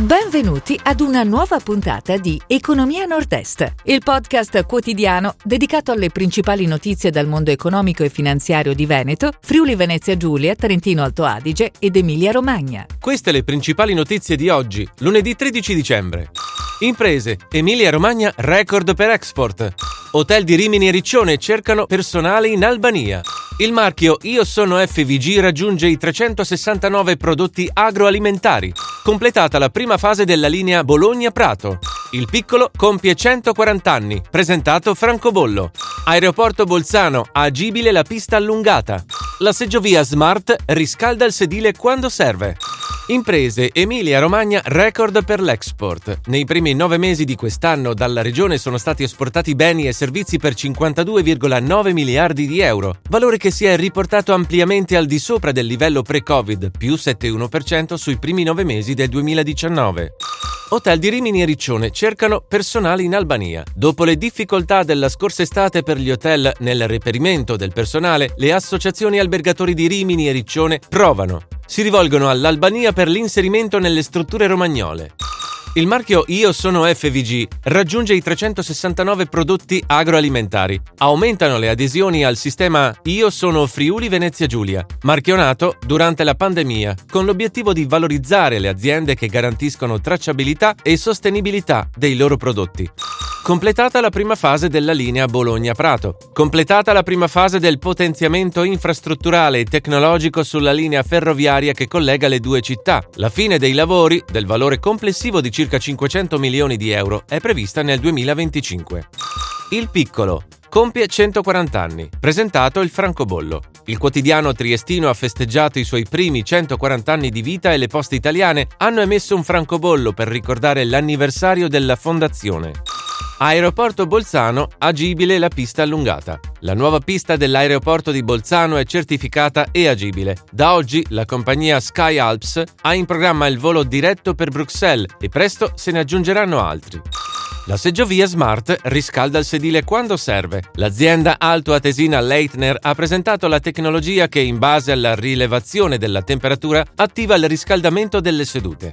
Benvenuti ad una nuova puntata di Economia Nord-Est, il podcast quotidiano dedicato alle principali notizie dal mondo economico e finanziario di Veneto, Friuli Venezia Giulia, Trentino Alto Adige ed Emilia Romagna. Queste le principali notizie di oggi, lunedì 13 dicembre. Imprese, Emilia Romagna record per export. Hotel di Rimini e Riccione cercano personale in Albania. Il marchio Io sono FVG raggiunge i 369 prodotti agroalimentari. Completata la prima fase della linea Bologna-Prato. Il piccolo compie 140 anni. Presentato Francobollo. Aeroporto Bolzano, agibile la pista allungata. La seggiovia Smart riscalda il sedile quando serve. Imprese Emilia-Romagna record per l'export. Nei primi nove mesi di quest'anno dalla regione sono stati esportati beni e servizi per 52,9 miliardi di euro, valore che si è riportato ampiamente al di sopra del livello pre-Covid, più 7,1% sui primi nove mesi del 2019. Hotel di Rimini e Riccione cercano personale in Albania. Dopo le difficoltà della scorsa estate per gli hotel nel reperimento del personale, le associazioni albergatori di Rimini e Riccione provano si rivolgono all'Albania per l'inserimento nelle strutture romagnole. Il marchio Io sono FVG raggiunge i 369 prodotti agroalimentari. Aumentano le adesioni al sistema Io sono Friuli Venezia Giulia, marchio nato durante la pandemia, con l'obiettivo di valorizzare le aziende che garantiscono tracciabilità e sostenibilità dei loro prodotti. Completata la prima fase della linea Bologna-Prato. Completata la prima fase del potenziamento infrastrutturale e tecnologico sulla linea ferroviaria che collega le due città. La fine dei lavori, del valore complessivo di circa 500 milioni di euro, è prevista nel 2025. Il piccolo compie 140 anni. Presentato il francobollo. Il quotidiano triestino ha festeggiato i suoi primi 140 anni di vita e le poste italiane hanno emesso un francobollo per ricordare l'anniversario della fondazione. Aeroporto Bolzano, agibile la pista allungata. La nuova pista dell'aeroporto di Bolzano è certificata e agibile. Da oggi la compagnia Sky Alps ha in programma il volo diretto per Bruxelles e presto se ne aggiungeranno altri. La seggiovia Smart riscalda il sedile quando serve. L'azienda alto-atesina Leitner ha presentato la tecnologia che, in base alla rilevazione della temperatura, attiva il riscaldamento delle sedute.